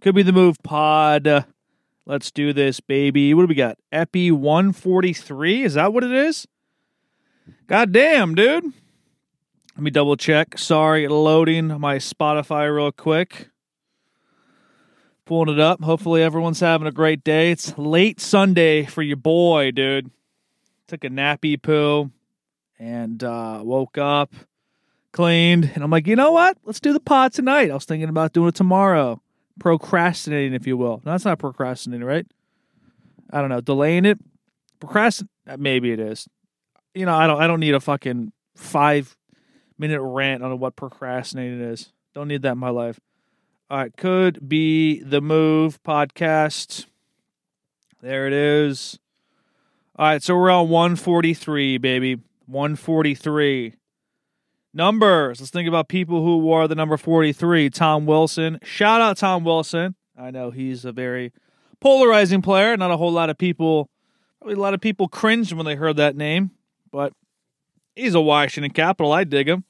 Could be the move pod. Let's do this, baby. What do we got? Epi 143. Is that what it is? God damn, dude. Let me double check. Sorry, loading my Spotify real quick. Pulling it up. Hopefully, everyone's having a great day. It's late Sunday for your boy, dude. Took a nappy poo and uh, woke up, cleaned, and I'm like, you know what? Let's do the pod tonight. I was thinking about doing it tomorrow. Procrastinating, if you will. No, that's not procrastinating, right? I don't know. Delaying it. Procrastin. Uh, maybe it is. You know, I don't. I don't need a fucking five minute rant on what procrastinating is. Don't need that in my life. All right, could be the move podcast. There it is. All right, so we're on 143, baby. 143. Numbers. Let's think about people who wore the number 43. Tom Wilson. Shout out Tom Wilson. I know he's a very polarizing player. Not a whole lot of people, probably a lot of people cringed when they heard that name, but he's a Washington Capital. I dig him.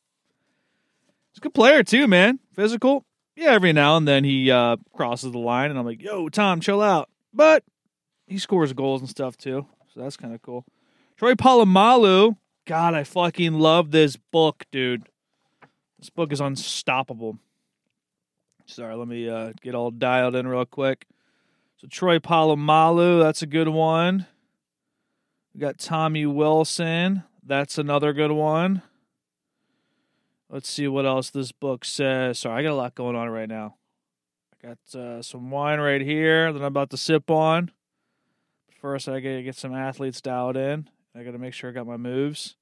He's a good player too, man. Physical. Yeah, every now and then he uh, crosses the line, and I'm like, yo, Tom, chill out. But he scores goals and stuff too, so that's kind of cool. Troy Polamalu. God, I fucking love this book, dude. This book is unstoppable. Sorry, let me uh, get all dialed in real quick. So Troy Polamalu, that's a good one. We got Tommy Wilson. That's another good one. Let's see what else this book says. Sorry, I got a lot going on right now. I got uh, some wine right here that I'm about to sip on. First, I gotta get some athletes dialed in. I gotta make sure I got my moves.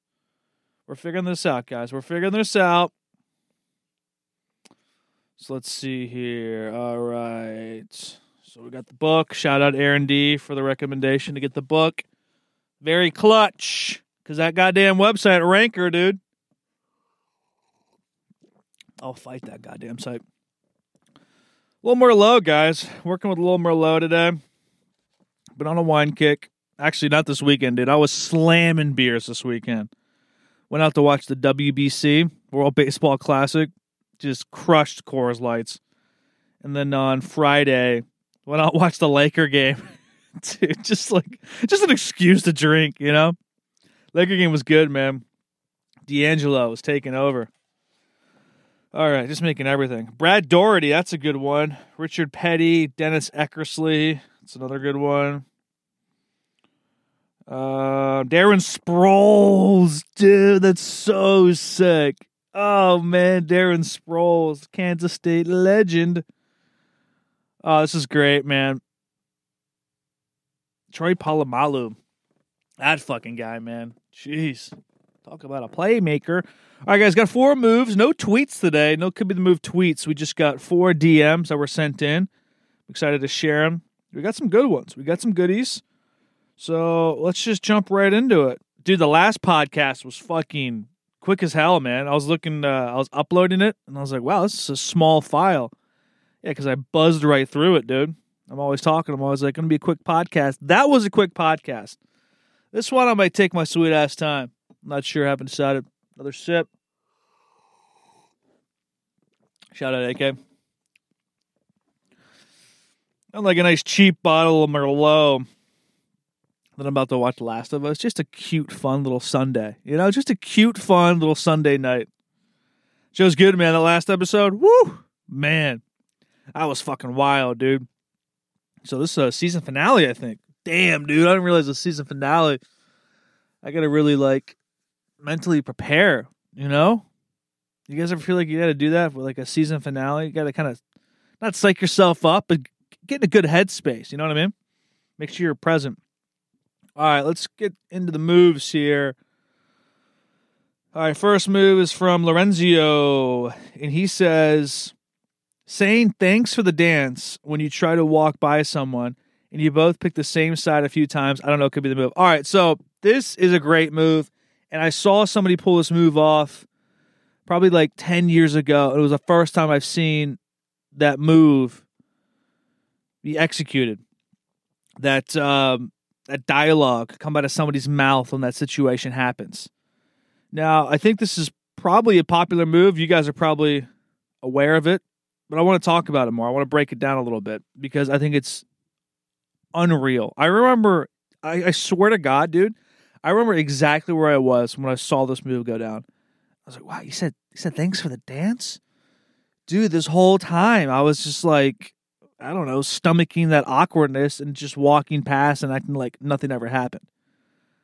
We're figuring this out, guys. We're figuring this out. So let's see here. All right. So we got the book. Shout out Aaron D for the recommendation to get the book. Very clutch. Cause that goddamn website ranker, dude. I'll fight that goddamn site. A little Merlot, guys. Working with a little more low today. Been on a wine kick. Actually, not this weekend, dude. I was slamming beers this weekend. Went out to watch the WBC World Baseball Classic. Just crushed Coors Lights. And then on Friday, went out watch the Laker game. dude, just like just an excuse to drink, you know. Laker game was good, man. D'Angelo was taking over. All right, just making everything. Brad Daugherty, that's a good one. Richard Petty, Dennis Eckersley, that's another good one. Uh, Darren Sproles, dude, that's so sick. Oh man, Darren Sproles, Kansas State legend. Oh, this is great, man. Troy Polamalu, that fucking guy, man. Jeez, talk about a playmaker. All right, guys, got four moves. No tweets today. No could be the move tweets. We just got four DMs that were sent in. I'm excited to share them. We got some good ones. We got some goodies. So let's just jump right into it. Dude, the last podcast was fucking quick as hell, man. I was looking, uh, I was uploading it, and I was like, wow, this is a small file. Yeah, because I buzzed right through it, dude. I'm always talking. I'm always like, going to be a quick podcast. That was a quick podcast. This one, I might take my sweet ass time. I'm not sure. I haven't decided. Another sip. Shout out AK. I'm like a nice cheap bottle of Merlot that I'm about to watch Last of Us. Just a cute, fun little Sunday. You know, just a cute, fun little Sunday night. Show's good, man. The last episode, woo, man, that was fucking wild, dude. So this is a season finale, I think. Damn, dude, I didn't realize the season finale. I gotta really like mentally prepare. You know, you guys ever feel like you got to do that for like a season finale? You got to kind of not psych yourself up, but get in a good headspace. You know what I mean? Make sure you're present. All right, let's get into the moves here. All right, first move is from Lorenzo, and he says, saying thanks for the dance when you try to walk by someone and you both pick the same side a few times. I don't know, it could be the move. All right, so this is a great move, and I saw somebody pull this move off probably like 10 years ago. It was the first time I've seen that move be executed. That um, that dialogue come out of somebody's mouth when that situation happens. Now, I think this is probably a popular move. You guys are probably aware of it. but I want to talk about it more. I want to break it down a little bit because I think it's unreal. I remember, I, I swear to God, dude, I remember exactly where I was when I saw this move go down. I was like, wow, you said, you said thanks for the dance? Dude, this whole time I was just like, I don't know, stomaching that awkwardness and just walking past and acting like nothing ever happened.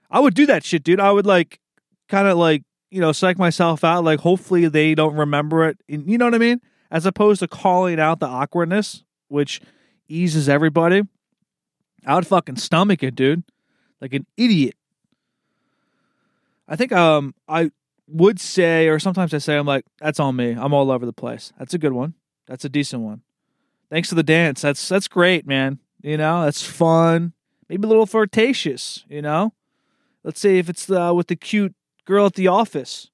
I would do that shit, dude. I would like kind of like, you know, psych myself out. Like, hopefully they don't remember it. You know what I mean? As opposed to calling out the awkwardness, which eases everybody. I would fucking stomach it, dude. Like an idiot. I think um I would say, or sometimes I say, I'm like, that's on me. I'm all over the place. That's a good one. That's a decent one. Thanks for the dance. That's that's great, man. You know, that's fun. Maybe a little flirtatious. You know, let's say if it's uh, with the cute girl at the office.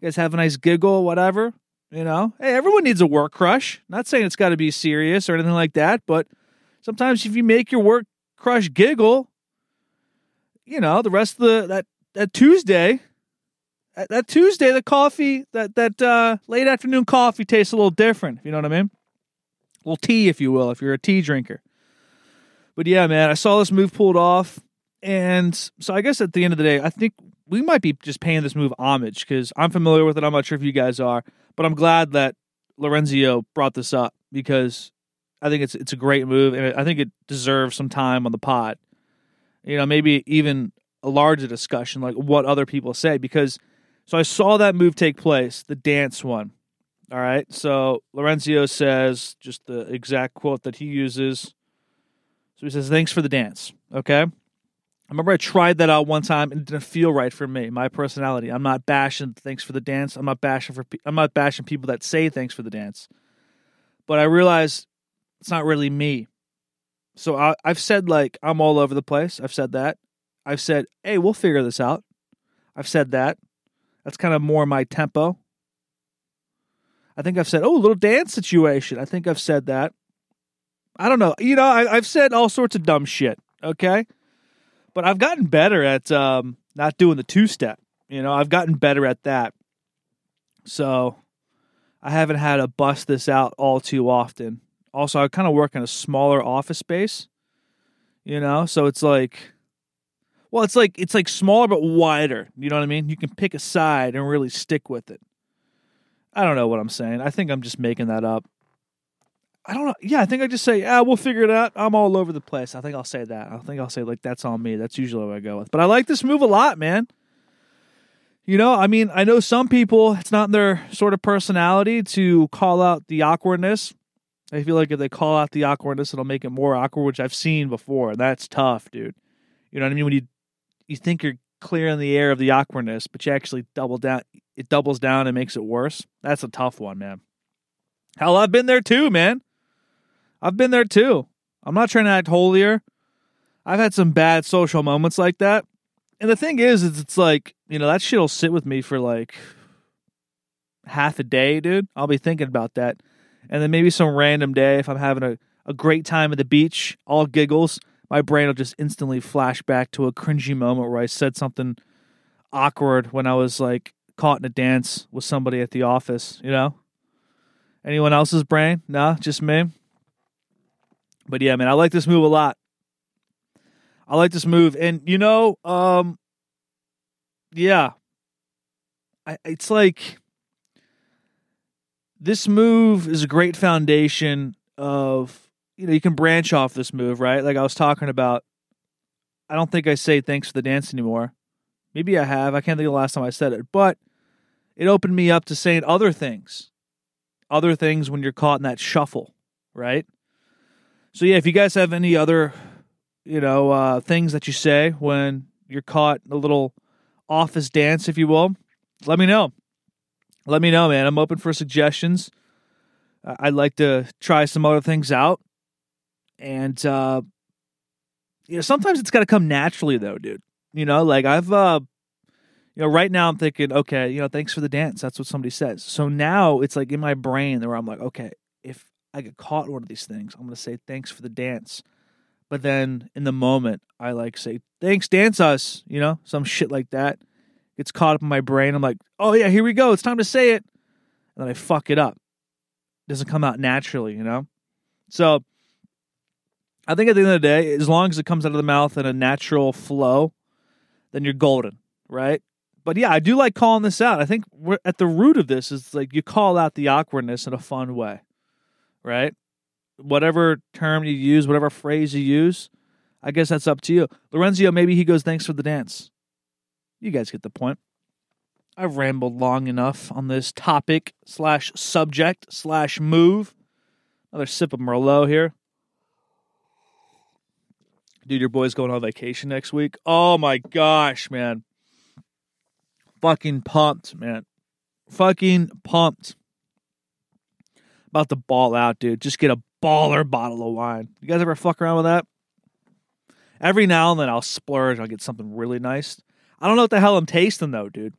You guys have a nice giggle, whatever. You know, hey, everyone needs a work crush. Not saying it's got to be serious or anything like that, but sometimes if you make your work crush giggle, you know, the rest of the that that Tuesday, that, that Tuesday, the coffee, that that uh, late afternoon coffee tastes a little different. You know what I mean? Little tea, if you will, if you're a tea drinker. But yeah, man, I saw this move pulled off, and so I guess at the end of the day, I think we might be just paying this move homage because I'm familiar with it. I'm not sure if you guys are, but I'm glad that Lorenzo brought this up because I think it's it's a great move, and I think it deserves some time on the pod. You know, maybe even a larger discussion, like what other people say, because so I saw that move take place, the dance one. All right, so Lorenzo says just the exact quote that he uses. So he says, "Thanks for the dance." Okay. I remember I tried that out one time and it didn't feel right for me. My personality. I'm not bashing thanks for the dance. I'm not bashing for. I'm not bashing people that say thanks for the dance. But I realized it's not really me. So I, I've said like I'm all over the place. I've said that. I've said, hey, we'll figure this out. I've said that. That's kind of more my tempo. I think I've said, oh, a little dance situation. I think I've said that. I don't know. You know, I, have said all sorts of dumb shit. Okay, but I've gotten better at um, not doing the two step. You know, I've gotten better at that. So I haven't had to bust this out all too often. Also, I kind of work in a smaller office space. You know, so it's like well, it's like it's like smaller but wider. You know what I mean? You can pick a side and really stick with it. I don't know what I'm saying. I think I'm just making that up. I don't know. Yeah, I think I just say, "Ah, we'll figure it out." I'm all over the place. I think I'll say that. I think I'll say like that's on me. That's usually what I go with. But I like this move a lot, man. You know, I mean, I know some people it's not their sort of personality to call out the awkwardness. I feel like if they call out the awkwardness, it'll make it more awkward, which I've seen before. That's tough, dude. You know what I mean? When you you think you're clearing the air of the awkwardness, but you actually double down. It doubles down and makes it worse. That's a tough one, man. Hell, I've been there too, man. I've been there too. I'm not trying to act holier. I've had some bad social moments like that. And the thing is, is it's like, you know, that shit'll sit with me for like half a day, dude. I'll be thinking about that. And then maybe some random day, if I'm having a, a great time at the beach, all giggles, my brain will just instantly flash back to a cringy moment where I said something awkward when I was like caught in a dance with somebody at the office, you know? Anyone else's brain? No, just me. But yeah, man, I like this move a lot. I like this move. And you know, um yeah. I, it's like this move is a great foundation of you know, you can branch off this move, right? Like I was talking about. I don't think I say thanks for the dance anymore. Maybe I have. I can't think of the last time I said it, but it opened me up to saying other things. Other things when you're caught in that shuffle, right? So yeah, if you guys have any other, you know, uh, things that you say when you're caught in a little office dance, if you will, let me know. Let me know, man. I'm open for suggestions. I'd like to try some other things out. And uh you know, sometimes it's got to come naturally though, dude. You know, like I've uh you know, right now I'm thinking, okay, you know, thanks for the dance. That's what somebody says. So now it's like in my brain where I'm like, okay, if I get caught one of these things, I'm gonna say thanks for the dance. But then in the moment, I like say, thanks, dance us, you know, some shit like that. Gets caught up in my brain. I'm like, oh yeah, here we go. It's time to say it. And then I fuck it up. doesn't come out naturally, you know? So I think at the end of the day, as long as it comes out of the mouth in a natural flow, then you're golden, right? But yeah, I do like calling this out. I think we're at the root of this is like you call out the awkwardness in a fun way, right? Whatever term you use, whatever phrase you use, I guess that's up to you. Lorenzo, maybe he goes, thanks for the dance. You guys get the point. I've rambled long enough on this topic slash subject slash move. Another sip of Merlot here. Dude, your boy's going on vacation next week. Oh my gosh, man. Fucking pumped, man. Fucking pumped. About to ball out, dude. Just get a baller bottle of wine. You guys ever fuck around with that? Every now and then I'll splurge. I'll get something really nice. I don't know what the hell I'm tasting though, dude.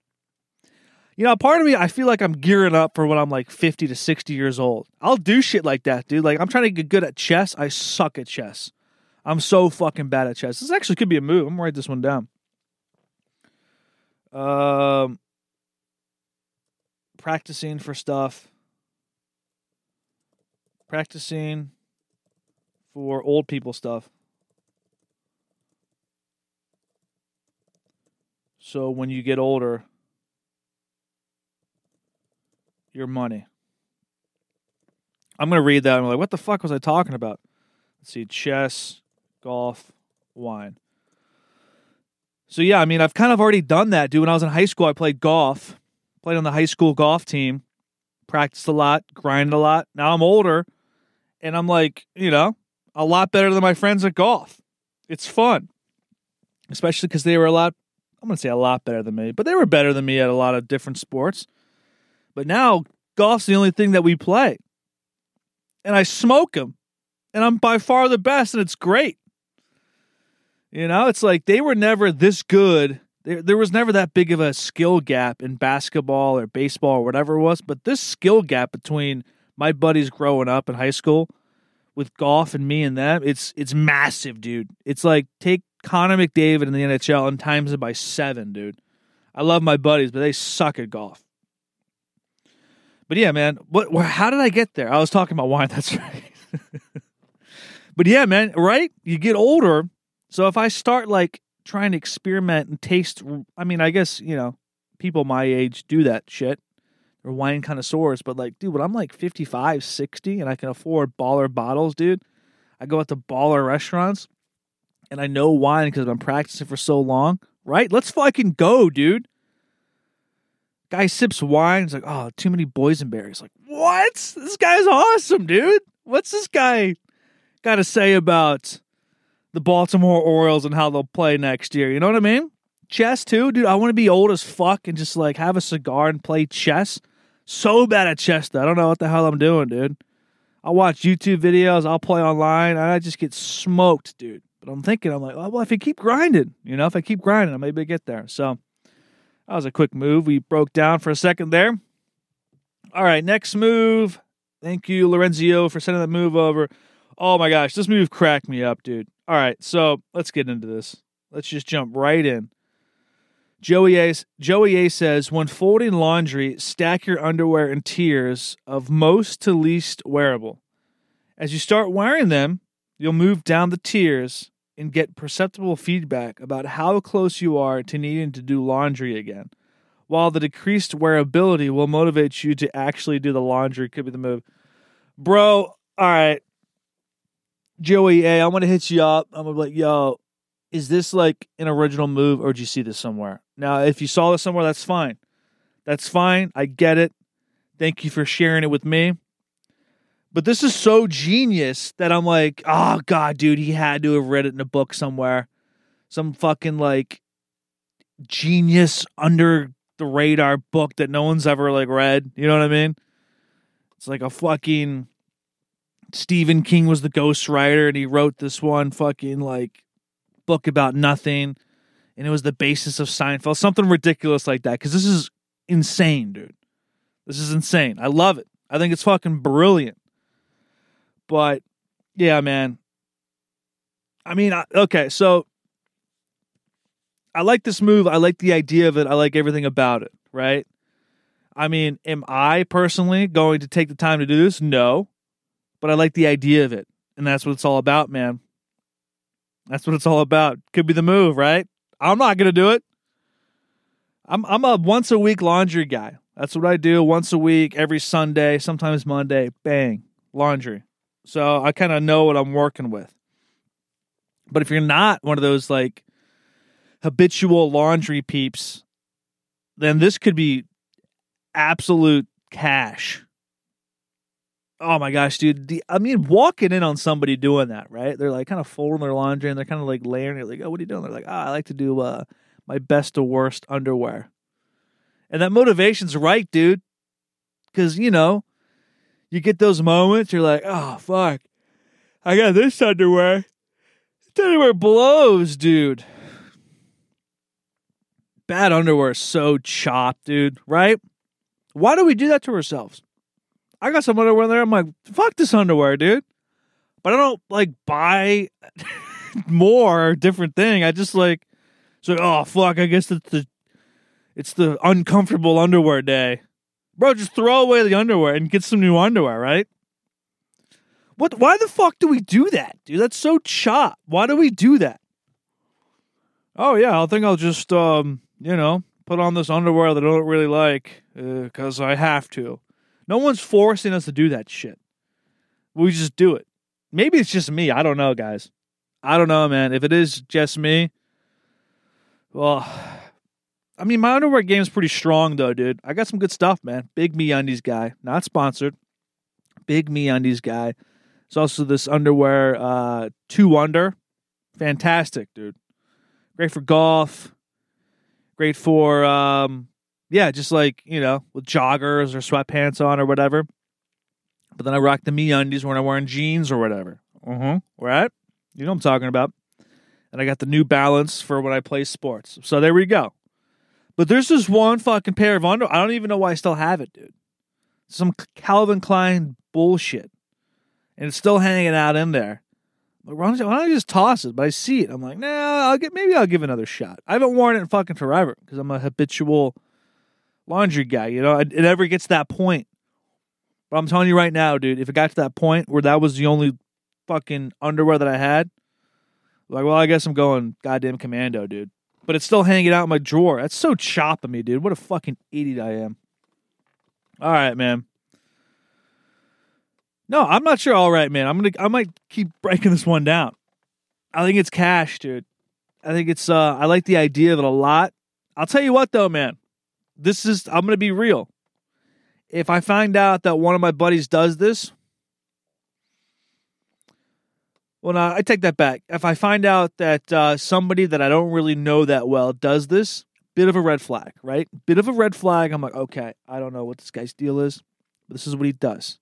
You know, part of me, I feel like I'm gearing up for when I'm like 50 to 60 years old. I'll do shit like that, dude. Like, I'm trying to get good at chess. I suck at chess. I'm so fucking bad at chess. This actually could be a move. I'm gonna write this one down. Um, practicing for stuff. Practicing for old people stuff. So when you get older, your money. I'm going to read that. I'm like, what the fuck was I talking about? Let's see, chess, golf, wine. So yeah, I mean, I've kind of already done that, dude. When I was in high school, I played golf, played on the high school golf team, practiced a lot, grinded a lot. Now I'm older, and I'm like, you know, a lot better than my friends at golf. It's fun, especially because they were a lot. I'm gonna say a lot better than me, but they were better than me at a lot of different sports. But now golf's the only thing that we play. And I smoke them. And I'm by far the best, and it's great. You know, it's like they were never this good. There, there was never that big of a skill gap in basketball or baseball or whatever it was. But this skill gap between my buddies growing up in high school with golf and me and them, it's it's massive, dude. It's like take Connor McDavid in the NHL and times it by seven, dude. I love my buddies, but they suck at golf. But yeah, man, what? How did I get there? I was talking about wine. That's right. but yeah, man, right? You get older, so if I start like trying to experiment and taste, I mean, I guess you know, people my age do that shit. They're wine connoisseurs, but like, dude, when I'm like 55, 60, and I can afford baller bottles, dude, I go out to baller restaurants, and I know wine because I've been practicing for so long. Right? Let's fucking go, dude. Guy sips wine. He's like, oh, too many boysenberries. Like, what? This guy's awesome, dude. What's this guy got to say about the Baltimore Orioles and how they'll play next year? You know what I mean? Chess too, dude. I want to be old as fuck and just like have a cigar and play chess. So bad at chess, though. I don't know what the hell I'm doing, dude. I'll watch YouTube videos. I'll play online. I just get smoked, dude. But I'm thinking, I'm like, oh, well, if I keep grinding, you know, if I keep grinding, I maybe get there. So that was a quick move. We broke down for a second there. All right, next move. Thank you, Lorenzio, for sending that move over. Oh my gosh, this move cracked me up, dude. All right, so let's get into this. Let's just jump right in. Joey A, Joey A says, when folding laundry, stack your underwear in tiers of most to least wearable. As you start wearing them, you'll move down the tiers and get perceptible feedback about how close you are to needing to do laundry again. While the decreased wearability will motivate you to actually do the laundry, could be the move. Bro, all right. Joey A, I'm gonna hit you up. I'm gonna be like, yo, is this like an original move or did you see this somewhere? Now, if you saw this somewhere, that's fine. That's fine. I get it. Thank you for sharing it with me. But this is so genius that I'm like, oh god, dude, he had to have read it in a book somewhere. Some fucking like genius under the radar book that no one's ever like read. You know what I mean? It's like a fucking Stephen King was the ghostwriter and he wrote this one fucking like book about nothing and it was the basis of Seinfeld, something ridiculous like that. Because this is insane, dude. This is insane. I love it. I think it's fucking brilliant. But yeah, man. I mean, I, okay, so I like this move. I like the idea of it. I like everything about it, right? I mean, am I personally going to take the time to do this? No. But I like the idea of it. And that's what it's all about, man. That's what it's all about. Could be the move, right? I'm not going to do it. I'm I'm a once a week laundry guy. That's what I do once a week, every Sunday, sometimes Monday. Bang, laundry. So I kind of know what I'm working with. But if you're not one of those like habitual laundry peeps, then this could be absolute cash. Oh my gosh, dude. The, I mean, walking in on somebody doing that, right? They're like kind of folding their laundry and they're kind of like layering it, like, oh, what are you doing? They're like, oh, I like to do uh, my best to worst underwear. And that motivation's right, dude. Because, you know, you get those moments, you're like, oh, fuck. I got this underwear. This underwear blows, dude. Bad underwear is so chopped, dude, right? Why do we do that to ourselves? I got some underwear there. I'm like, fuck this underwear, dude. But I don't like buy more different thing. I just like, so oh fuck. I guess it's the it's the uncomfortable underwear day, bro. Just throw away the underwear and get some new underwear, right? What? Why the fuck do we do that, dude? That's so chop. Why do we do that? Oh yeah, I think I'll just um, you know, put on this underwear that I don't really like because uh, I have to. No one's forcing us to do that shit. We just do it. Maybe it's just me. I don't know, guys. I don't know, man. If it is just me, well, I mean, my underwear game is pretty strong, though, dude. I got some good stuff, man. Big Me Undies guy, not sponsored. Big Me Undies guy. It's also this underwear, uh, 2UNDR, fantastic, dude. Great for golf. Great for, um, yeah, just like you know, with joggers or sweatpants on or whatever. But then I rock the Me Undies when I'm wearing jeans or whatever. Huh. Right? You know what I'm talking about and I got the New Balance for when I play sports. So there we go. But there's this one fucking pair of under. I don't even know why I still have it, dude. Some Calvin Klein bullshit, and it's still hanging out in there. Like, why, don't I just toss it? But I see it. I'm like, nah, I'll get. Maybe I'll give another shot. I haven't worn it in fucking forever because I'm a habitual laundry guy. You know, it, it never gets that point. But I'm telling you right now, dude, if it got to that point where that was the only fucking underwear that I had, like, well, I guess I'm going goddamn commando, dude. But it's still hanging out in my drawer. That's so chopping me, dude. What a fucking idiot I am. All right, man. No, I'm not sure. All right, man. I'm gonna. I might keep breaking this one down. I think it's cash, dude. I think it's. uh I like the idea of it a lot. I'll tell you what, though, man. This is. I'm gonna be real. If I find out that one of my buddies does this, well, no, I take that back. If I find out that uh, somebody that I don't really know that well does this, bit of a red flag, right? Bit of a red flag. I'm like, okay, I don't know what this guy's deal is, but this is what he does.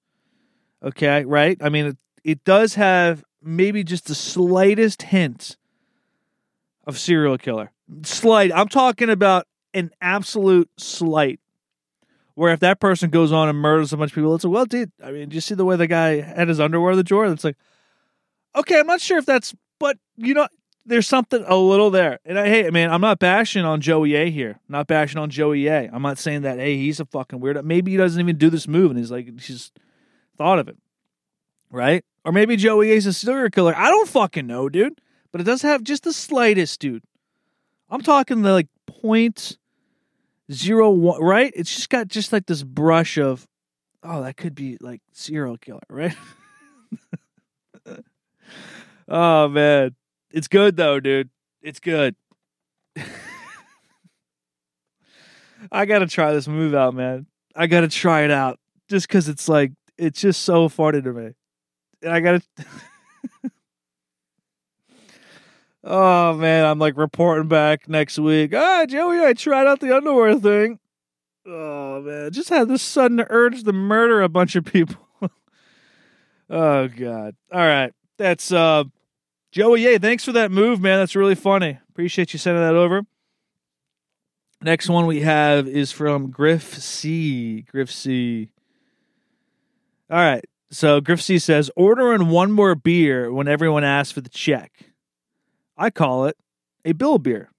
Okay, right? I mean, it, it does have maybe just the slightest hint of serial killer. Slight. I'm talking about an absolute slight. Where if that person goes on and murders a bunch of people, it's like, well, dude, I mean, do you see the way the guy had his underwear in the drawer? It's like, okay, I'm not sure if that's, but you know, there's something a little there. And I, hey, man, I'm not bashing on Joey A here. Not bashing on Joey A. I'm not saying that, hey, he's a fucking weirdo. Maybe he doesn't even do this move and he's like, he's thought of it. Right? Or maybe Joey A's a serial killer. I don't fucking know, dude. But it does have just the slightest, dude. I'm talking the like point zero one, right? It's just got just like this brush of, oh, that could be like serial killer, right? Oh man, it's good though, dude. It's good. I gotta try this move out, man. I gotta try it out just because it's like it's just so funny to me. And I gotta. oh man, I'm like reporting back next week. Ah, Joey, I tried out the underwear thing. Oh man, just had this sudden urge to murder a bunch of people. oh god. All right, that's uh Joey, yeah, thanks for that move, man. That's really funny. Appreciate you sending that over. Next one we have is from Griff C. Griff C. All right. So Griff C says, ordering one more beer when everyone asks for the check. I call it a bill beer.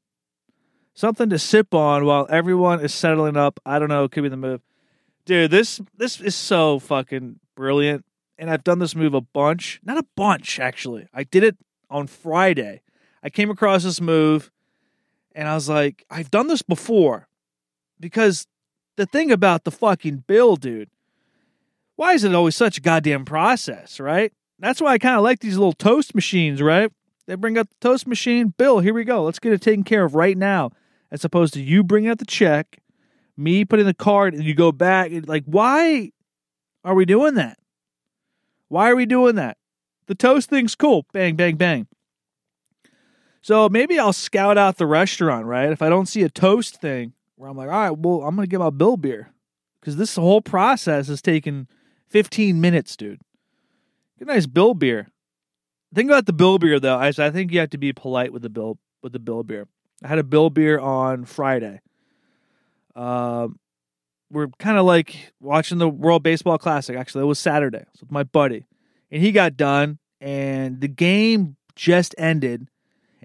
Something to sip on while everyone is settling up. I don't know, could be the move. Dude, this this is so fucking brilliant. And I've done this move a bunch. Not a bunch, actually. I did it on Friday. I came across this move and I was like, I've done this before. Because the thing about the fucking bill, dude, why is it always such a goddamn process, right? That's why I kind of like these little toast machines, right? They bring out the toast machine. Bill, here we go. Let's get it taken care of right now. As opposed to you bringing out the check, me putting the card, and you go back. Like, why are we doing that? Why are we doing that? The toast thing's cool. Bang, bang, bang. So maybe I'll scout out the restaurant, right? If I don't see a toast thing where I'm like, all right, well, I'm going to get my bill beer. Because this whole process has taken 15 minutes, dude. Get a nice bill beer. The thing about the bill beer, though, is I think you have to be polite with the bill with the bill beer. I had a bill beer on Friday. Um, we're kind of like watching the World Baseball Classic. Actually, it was Saturday. So with my buddy, and he got done, and the game just ended.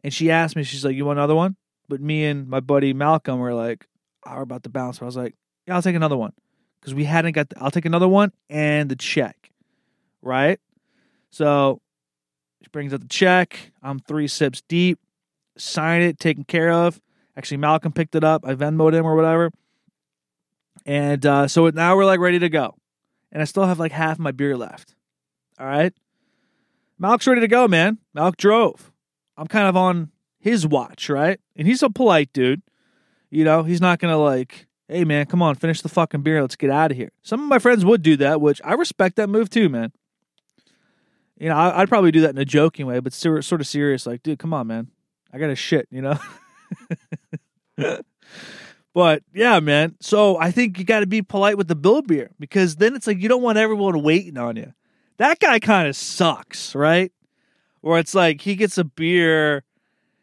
And she asked me, she's like, "You want another one?" But me and my buddy Malcolm were like, oh, "We're about to bounce." I was like, "Yeah, I'll take another one," because we hadn't got. The, I'll take another one and the check, right? So she brings up the check. I'm three sips deep. Sign it, taken care of. Actually, Malcolm picked it up. I Venmoed him or whatever. And uh, so now we're like ready to go. And I still have like half my beer left. All right. Malk's ready to go, man. Malk drove. I'm kind of on his watch, right? And he's a polite dude. You know, he's not going to like, hey, man, come on, finish the fucking beer. Let's get out of here. Some of my friends would do that, which I respect that move too, man. You know, I'd probably do that in a joking way, but sort of serious, like, dude, come on, man. I got a shit, you know? But yeah, man. So I think you got to be polite with the bill beer because then it's like you don't want everyone waiting on you. That guy kind of sucks, right? Where it's like he gets a beer,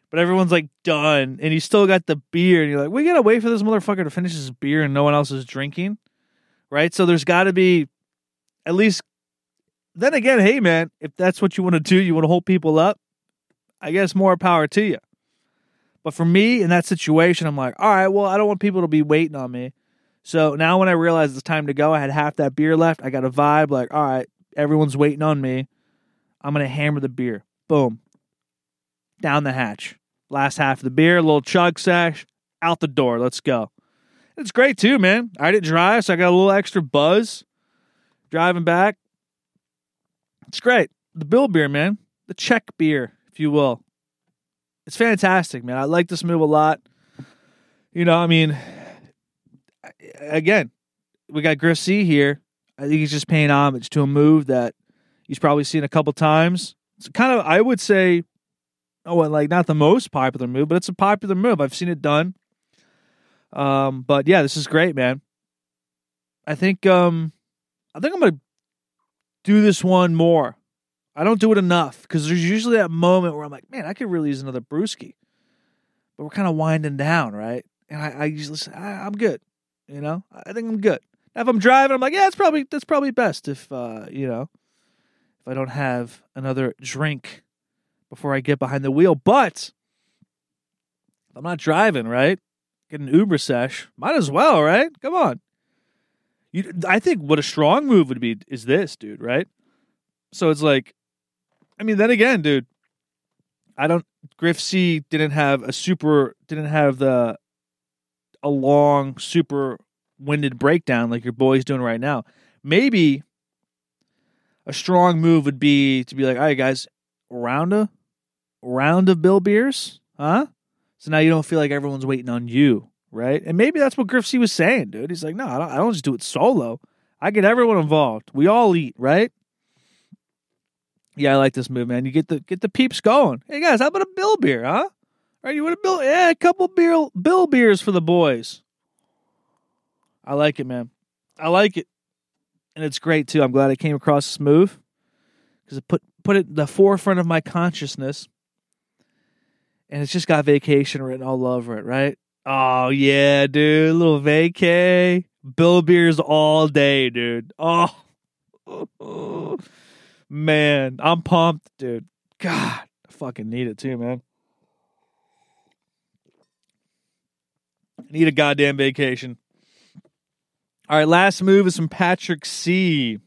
but everyone's like done, and he's still got the beer, and you're like, we gotta wait for this motherfucker to finish his beer, and no one else is drinking, right? So there's got to be at least. Then again, hey man, if that's what you want to do, you want to hold people up. I guess more power to you. But for me in that situation, I'm like, all right, well, I don't want people to be waiting on me. So now when I realize it's time to go, I had half that beer left. I got a vibe like, all right, everyone's waiting on me. I'm going to hammer the beer. Boom. Down the hatch. Last half of the beer, a little chug sash, out the door. Let's go. It's great too, man. I didn't drive, so I got a little extra buzz driving back. It's great. The Bill beer, man. The check beer, if you will it's fantastic, man. I like this move a lot. You know, I mean, again, we got Griff C here. I think he's just paying homage to a move that he's probably seen a couple times. It's kind of, I would say, oh, well, like not the most popular move, but it's a popular move. I've seen it done. Um, but yeah, this is great, man. I think, um, I think I'm gonna do this one more. I don't do it enough because there's usually that moment where I'm like, man, I could really use another brewski, but we're kind of winding down, right? And I, I usually say, I, am good, you know. I think I'm good. Now, if I'm driving, I'm like, yeah, it's probably that's probably best if uh, you know, if I don't have another drink before I get behind the wheel. But I'm not driving, right? Get an Uber sesh, might as well, right? Come on. You, I think what a strong move would be is this, dude, right? So it's like I mean, then again, dude, I don't. Griff C didn't have a super, didn't have the a long, super winded breakdown like your boy's doing right now. Maybe a strong move would be to be like, all right, guys, round a round of Bill beers, huh? So now you don't feel like everyone's waiting on you, right? And maybe that's what Griff C was saying, dude. He's like, no, I don't, I don't just do it solo. I get everyone involved. We all eat, right? Yeah, I like this move, man. You get the get the peeps going. Hey guys, how about a bill beer, huh? Right, you want a bill? Yeah, a couple beer bill beers for the boys. I like it, man. I like it, and it's great too. I'm glad I came across this move because it put put it in the forefront of my consciousness, and it's just got vacation written all over it, right? Oh yeah, dude, little vacay, bill beers all day, dude. Oh. Man, I'm pumped, dude. God, I fucking need it too, man. I need a goddamn vacation. All right, last move is from Patrick C.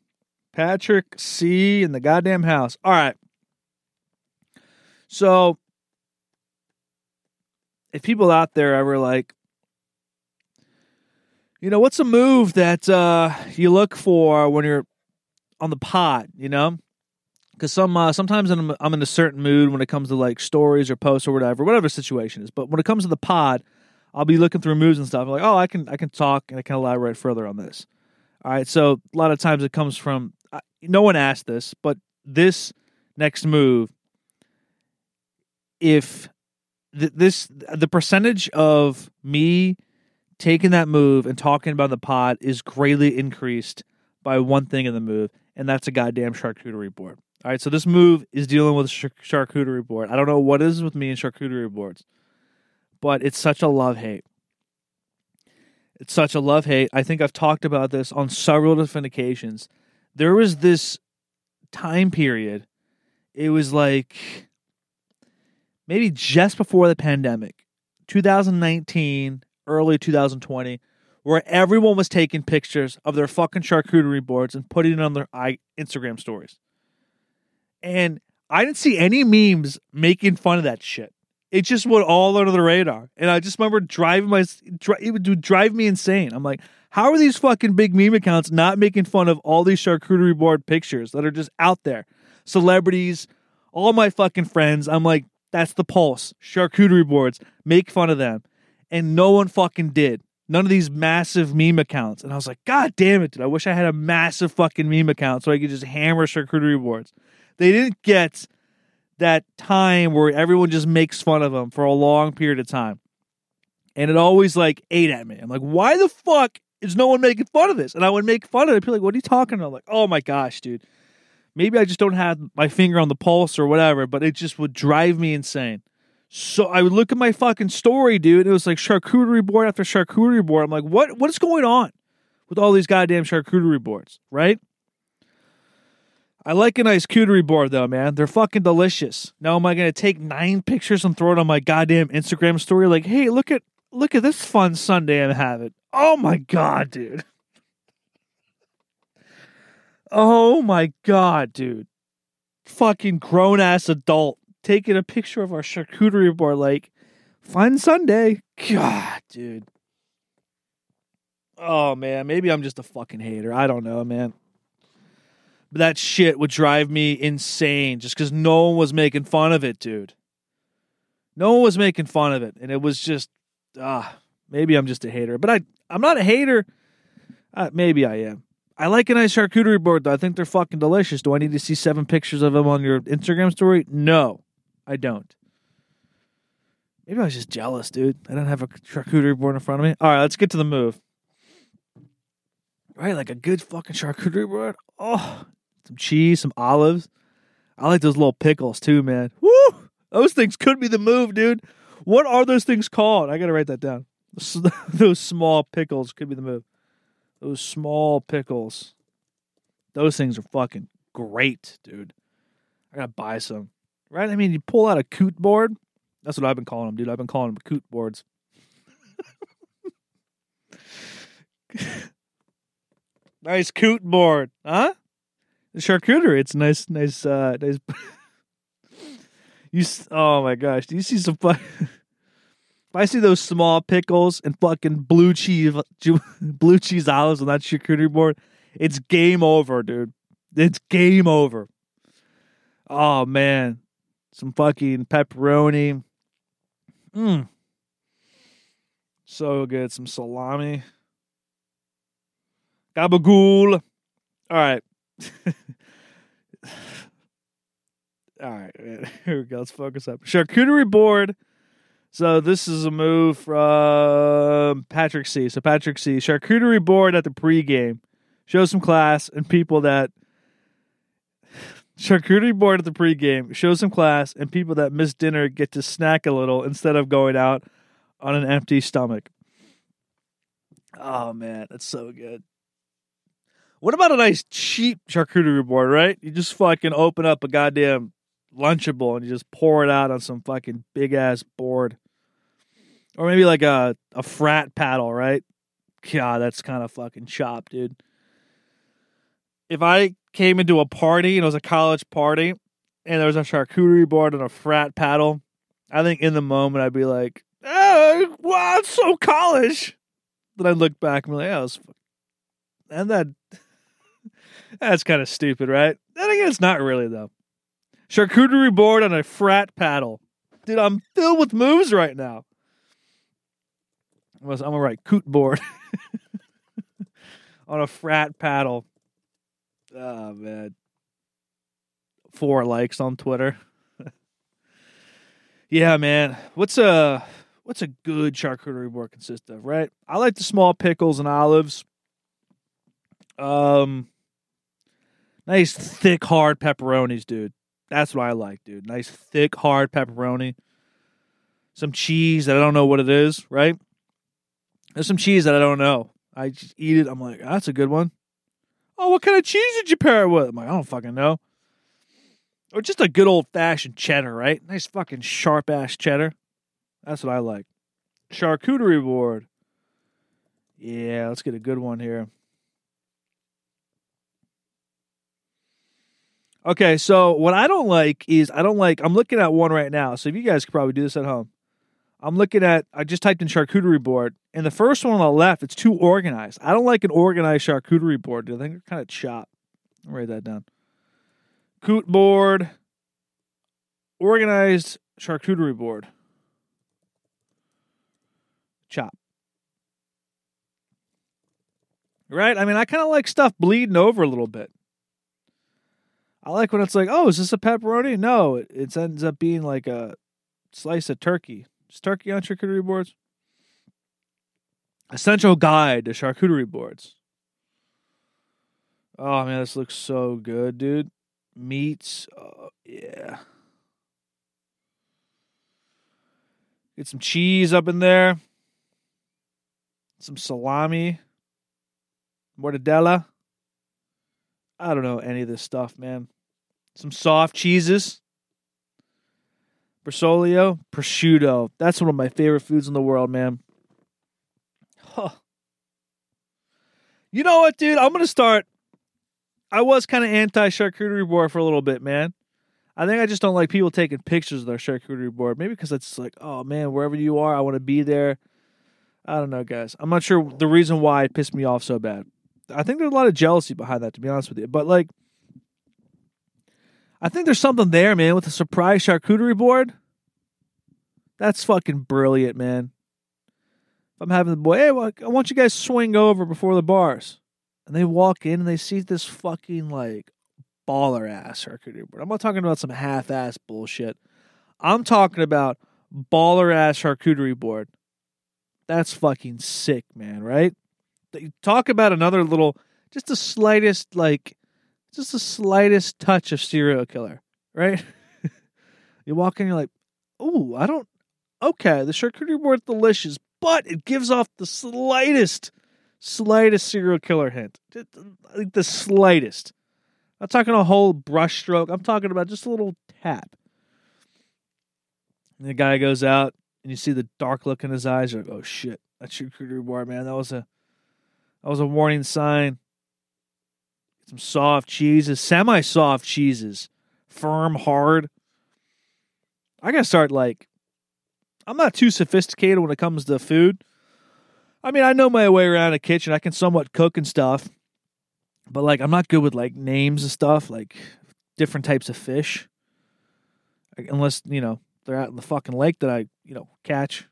Patrick C. in the goddamn house. All right. So, if people out there ever like, you know, what's a move that uh, you look for when you're on the pod, you know? Because some uh, sometimes I'm, I'm in a certain mood when it comes to like stories or posts or whatever, whatever situation is. But when it comes to the pod, I'll be looking through moves and stuff. I'm like, oh, I can I can talk and I can elaborate further on this. All right, so a lot of times it comes from uh, no one asked this, but this next move, if th- this the percentage of me taking that move and talking about the pod is greatly increased by one thing in the move, and that's a goddamn charcuterie board. All right, so this move is dealing with a charcuterie board. I don't know what is with me and charcuterie boards, but it's such a love hate. It's such a love hate. I think I've talked about this on several different occasions. There was this time period, it was like maybe just before the pandemic, 2019, early 2020, where everyone was taking pictures of their fucking charcuterie boards and putting it on their Instagram stories. And I didn't see any memes making fun of that shit. It just went all under the radar. And I just remember driving my, it would drive me insane. I'm like, how are these fucking big meme accounts not making fun of all these charcuterie board pictures that are just out there? Celebrities, all my fucking friends. I'm like, that's the pulse. Charcuterie boards, make fun of them. And no one fucking did. None of these massive meme accounts. And I was like, God damn it, dude. I wish I had a massive fucking meme account so I could just hammer charcuterie boards. They didn't get that time where everyone just makes fun of them for a long period of time. And it always like ate at me. I'm like, why the fuck is no one making fun of this? And I would make fun of it. People like, what are you talking about? I'm like, oh my gosh, dude. Maybe I just don't have my finger on the pulse or whatever, but it just would drive me insane. So I would look at my fucking story, dude. It was like charcuterie board after charcuterie board. I'm like, what what is going on with all these goddamn charcuterie boards, right? I like a nice cuterie board though, man. They're fucking delicious. Now am I gonna take nine pictures and throw it on my goddamn Instagram story? Like, hey, look at look at this fun Sunday I'm having. Oh my god, dude. Oh my god, dude. Fucking grown ass adult taking a picture of our charcuterie board like fun Sunday. God, dude. Oh man, maybe I'm just a fucking hater. I don't know, man. But that shit would drive me insane just because no one was making fun of it, dude. No one was making fun of it. And it was just, ah, maybe I'm just a hater. But I, I'm not a hater. Uh, maybe I am. I like a nice charcuterie board, though. I think they're fucking delicious. Do I need to see seven pictures of them on your Instagram story? No, I don't. Maybe I was just jealous, dude. I don't have a charcuterie board in front of me. All right, let's get to the move. Right, like a good fucking charcuterie board. Oh, some cheese, some olives. I like those little pickles too, man. Woo! Those things could be the move, dude. What are those things called? I gotta write that down. those small pickles could be the move. Those small pickles. Those things are fucking great, dude. I gotta buy some. Right? I mean, you pull out a coot board. That's what I've been calling them, dude. I've been calling them coot boards. nice coot board, huh? The charcuterie. It's nice, nice, uh, nice. you, oh my gosh, do you see some fun? if I see those small pickles and fucking blue cheese, blue cheese olives on that charcuterie board, it's game over, dude. It's game over. Oh man, some fucking pepperoni. Mmm. So good. Some salami. Gabagool. All right. All right, here we go. Let's focus up. Charcuterie board. So this is a move from Patrick C. So Patrick C. Charcuterie board at the pregame. Show some class and people that charcuterie board at the pregame. Show some class and people that miss dinner get to snack a little instead of going out on an empty stomach. Oh man, that's so good. What about a nice cheap charcuterie board, right? You just fucking open up a goddamn Lunchable and you just pour it out on some fucking big ass board. Or maybe like a, a frat paddle, right? God, that's kind of fucking chop, dude. If I came into a party and it was a college party and there was a charcuterie board and a frat paddle, I think in the moment I'd be like, oh, wow, it's so college. Then I'd look back and be like, yeah, was, and that that's kind of stupid, right? Then again, it's not really though. Charcuterie board on a frat paddle. Dude, I'm filled with moves right now. I'm gonna write coot board on a frat paddle. Oh man. Four likes on Twitter. yeah, man. What's a what's a good charcuterie board consist of, right? I like the small pickles and olives. Um nice thick hard pepperonis, dude. That's what I like, dude. Nice thick hard pepperoni. Some cheese that I don't know what it is, right? There's some cheese that I don't know. I just eat it. I'm like, oh, that's a good one. Oh, what kind of cheese did you pair it with? I'm like, I don't fucking know. Or just a good old fashioned cheddar, right? Nice fucking sharp ass cheddar. That's what I like. Charcuterie board. Yeah, let's get a good one here. Okay, so what I don't like is I don't like I'm looking at one right now. So if you guys could probably do this at home. I'm looking at I just typed in charcuterie board and the first one on the left it's too organized. I don't like an organized charcuterie board. I think they're kind of chopped. write that down. Coot board organized charcuterie board. Chop. Right? I mean, I kind of like stuff bleeding over a little bit. I like when it's like, oh, is this a pepperoni? No, it ends up being like a slice of turkey. Is turkey on charcuterie boards? Essential guide to charcuterie boards. Oh man, this looks so good, dude. Meats, oh, yeah. Get some cheese up in there. Some salami. Mortadella. I don't know any of this stuff, man some soft cheeses. Bresaola, prosciutto. That's one of my favorite foods in the world, man. Huh. You know what, dude? I'm gonna start. I was kind of anti charcuterie board for a little bit, man. I think I just don't like people taking pictures of their charcuterie board. Maybe because it's like, oh man, wherever you are, I want to be there. I don't know, guys. I'm not sure the reason why it pissed me off so bad. I think there's a lot of jealousy behind that, to be honest with you. But like, I think there's something there, man, with a surprise charcuterie board. That's fucking brilliant, man. If I'm having the boy, hey, I want you guys swing over before the bars. And they walk in and they see this fucking like baller ass charcuterie board. I'm not talking about some half ass bullshit. I'm talking about baller ass charcuterie board. That's fucking sick, man, right? Talk about another little, just the slightest like just the slightest touch of serial killer, right? you walk in, you're like, oh, I don't. Okay, the charcuterie board's delicious, but it gives off the slightest, slightest serial killer hint. Like the slightest. I'm talking a whole brushstroke. I'm talking about just a little tap. And the guy goes out, and you see the dark look in his eyes. You're like, oh shit, that charcuterie board, man. That was a, that was a warning sign some soft cheeses, semi soft cheeses, firm, hard. I gotta start like, I'm not too sophisticated when it comes to food. I mean, I know my way around a kitchen. I can somewhat cook and stuff, but like, I'm not good with like names and stuff, like different types of fish. Unless you know they're out in the fucking lake that I you know catch,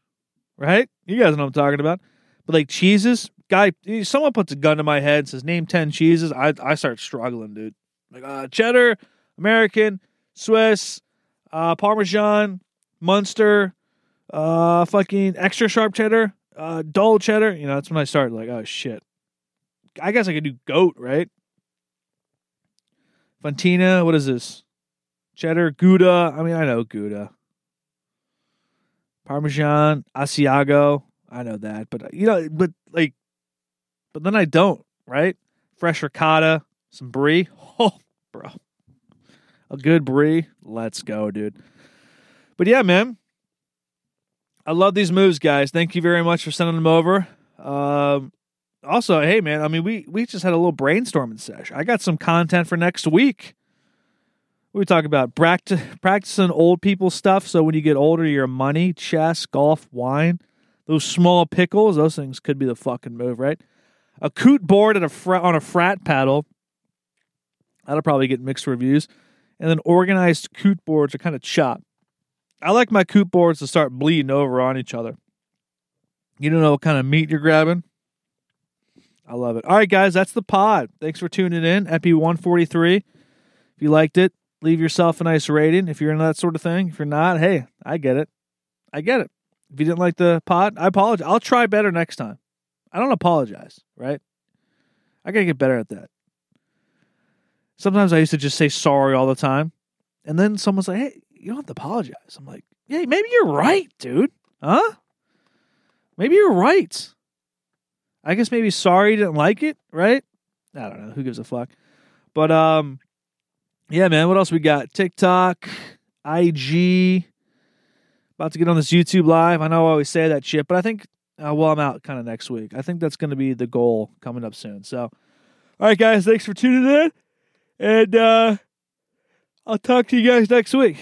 right? You guys know what I'm talking about. But like cheeses, guy, someone puts a gun to my head, says name ten cheeses. I I start struggling, dude. Like uh, cheddar, American, Swiss, uh, Parmesan, Munster, uh, fucking extra sharp cheddar, uh, dull cheddar. You know, that's when I start like, oh shit. I guess I could do goat, right? Fontina, what is this? Cheddar, Gouda. I mean, I know Gouda. Parmesan, Asiago. I know that, but you know, but but then I don't, right? Fresh ricotta, some brie. Oh, bro. A good brie. Let's go, dude. But yeah, man. I love these moves, guys. Thank you very much for sending them over. Um, also, hey man, I mean we we just had a little brainstorming session. I got some content for next week. We talk about practicing old people stuff. So when you get older, your money, chess, golf, wine, those small pickles, those things could be the fucking move, right? A coot board a fr- on a frat paddle. That'll probably get mixed reviews. And then organized coot boards are kind of chop. I like my coot boards to start bleeding over on each other. You don't know what kind of meat you're grabbing. I love it. All right, guys, that's the pod. Thanks for tuning in. Epi 143. If you liked it, leave yourself a nice rating. If you're into that sort of thing, if you're not, hey, I get it. I get it. If you didn't like the pod, I apologize. I'll try better next time. I don't apologize, right? I got to get better at that. Sometimes I used to just say sorry all the time. And then someone's like, hey, you don't have to apologize. I'm like, yeah, maybe you're right, dude. Huh? Maybe you're right. I guess maybe sorry didn't like it, right? I don't know. Who gives a fuck? But um, yeah, man. What else we got? TikTok, IG. About to get on this YouTube live. I know I always say that shit, but I think uh, well, I'm out kind of next week. I think that's going to be the goal coming up soon. So, all right, guys, thanks for tuning in, and uh, I'll talk to you guys next week.